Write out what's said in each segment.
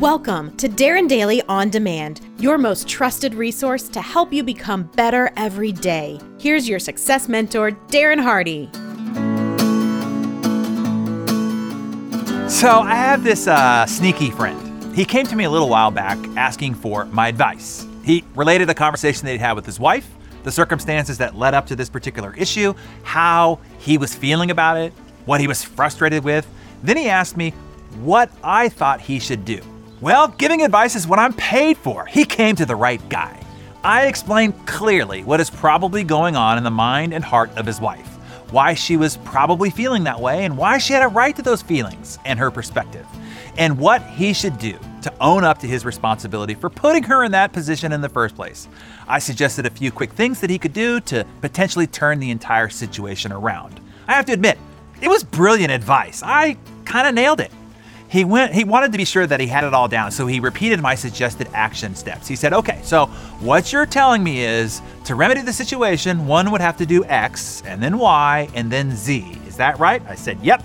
Welcome to Darren Daily On Demand, your most trusted resource to help you become better every day. Here's your success mentor, Darren Hardy. So, I have this uh, sneaky friend. He came to me a little while back asking for my advice. He related a conversation that he'd had with his wife, the circumstances that led up to this particular issue, how he was feeling about it, what he was frustrated with. Then he asked me what I thought he should do. Well, giving advice is what I'm paid for. He came to the right guy. I explained clearly what is probably going on in the mind and heart of his wife, why she was probably feeling that way, and why she had a right to those feelings and her perspective, and what he should do to own up to his responsibility for putting her in that position in the first place. I suggested a few quick things that he could do to potentially turn the entire situation around. I have to admit, it was brilliant advice. I kind of nailed it. He went he wanted to be sure that he had it all down, so he repeated my suggested action steps. He said, "Okay, so what you're telling me is to remedy the situation, one would have to do X and then Y and then Z. Is that right?" I said, "Yep.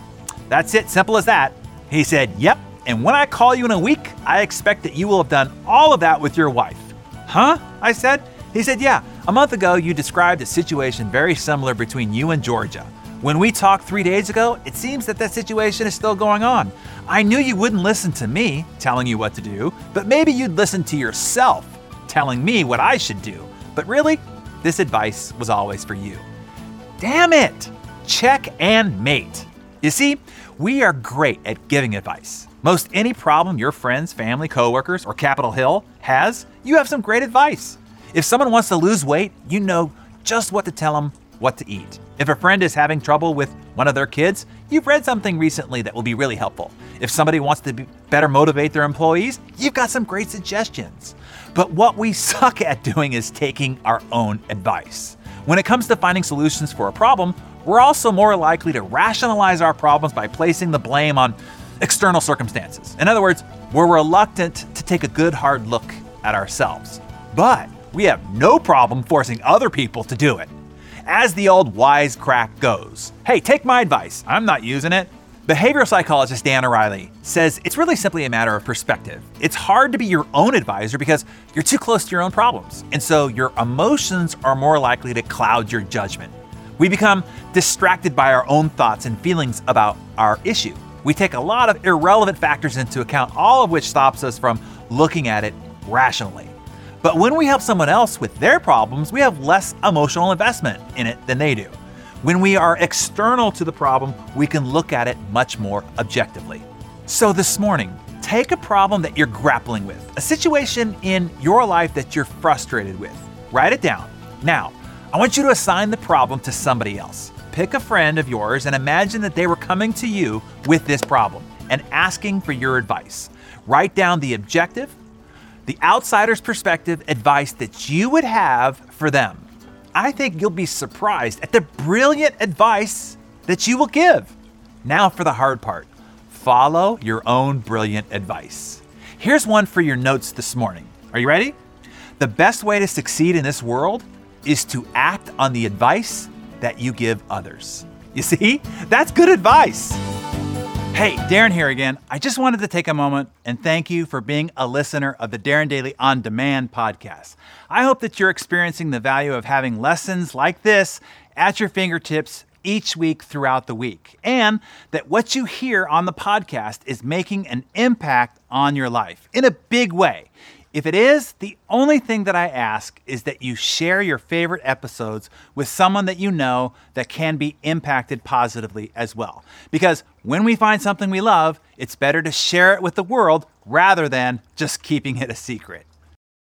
That's it, simple as that." He said, "Yep. And when I call you in a week, I expect that you will have done all of that with your wife." Huh? I said. He said, "Yeah. A month ago you described a situation very similar between you and Georgia." When we talked three days ago, it seems that that situation is still going on. I knew you wouldn't listen to me telling you what to do, but maybe you'd listen to yourself telling me what I should do. But really, this advice was always for you. Damn it! Check and mate. You see, we are great at giving advice. Most any problem your friends, family, coworkers, or Capitol Hill has, you have some great advice. If someone wants to lose weight, you know just what to tell them what to eat. If a friend is having trouble with one of their kids, you've read something recently that will be really helpful. If somebody wants to be better motivate their employees, you've got some great suggestions. But what we suck at doing is taking our own advice. When it comes to finding solutions for a problem, we're also more likely to rationalize our problems by placing the blame on external circumstances. In other words, we're reluctant to take a good hard look at ourselves. But we have no problem forcing other people to do it. As the old wisecrack goes, hey, take my advice, I'm not using it. Behavioral psychologist Dan Ariely says it's really simply a matter of perspective. It's hard to be your own advisor because you're too close to your own problems, and so your emotions are more likely to cloud your judgment. We become distracted by our own thoughts and feelings about our issue. We take a lot of irrelevant factors into account, all of which stops us from looking at it rationally. But when we help someone else with their problems, we have less emotional investment in it than they do. When we are external to the problem, we can look at it much more objectively. So this morning, take a problem that you're grappling with, a situation in your life that you're frustrated with. Write it down. Now, I want you to assign the problem to somebody else. Pick a friend of yours and imagine that they were coming to you with this problem and asking for your advice. Write down the objective, the outsider's perspective advice that you would have for them. I think you'll be surprised at the brilliant advice that you will give. Now for the hard part follow your own brilliant advice. Here's one for your notes this morning. Are you ready? The best way to succeed in this world is to act on the advice that you give others. You see, that's good advice. Hey, Darren here again. I just wanted to take a moment and thank you for being a listener of the Darren Daily On Demand podcast. I hope that you're experiencing the value of having lessons like this at your fingertips each week throughout the week, and that what you hear on the podcast is making an impact on your life in a big way. If it is, the only thing that I ask is that you share your favorite episodes with someone that you know that can be impacted positively as well. Because when we find something we love, it's better to share it with the world rather than just keeping it a secret.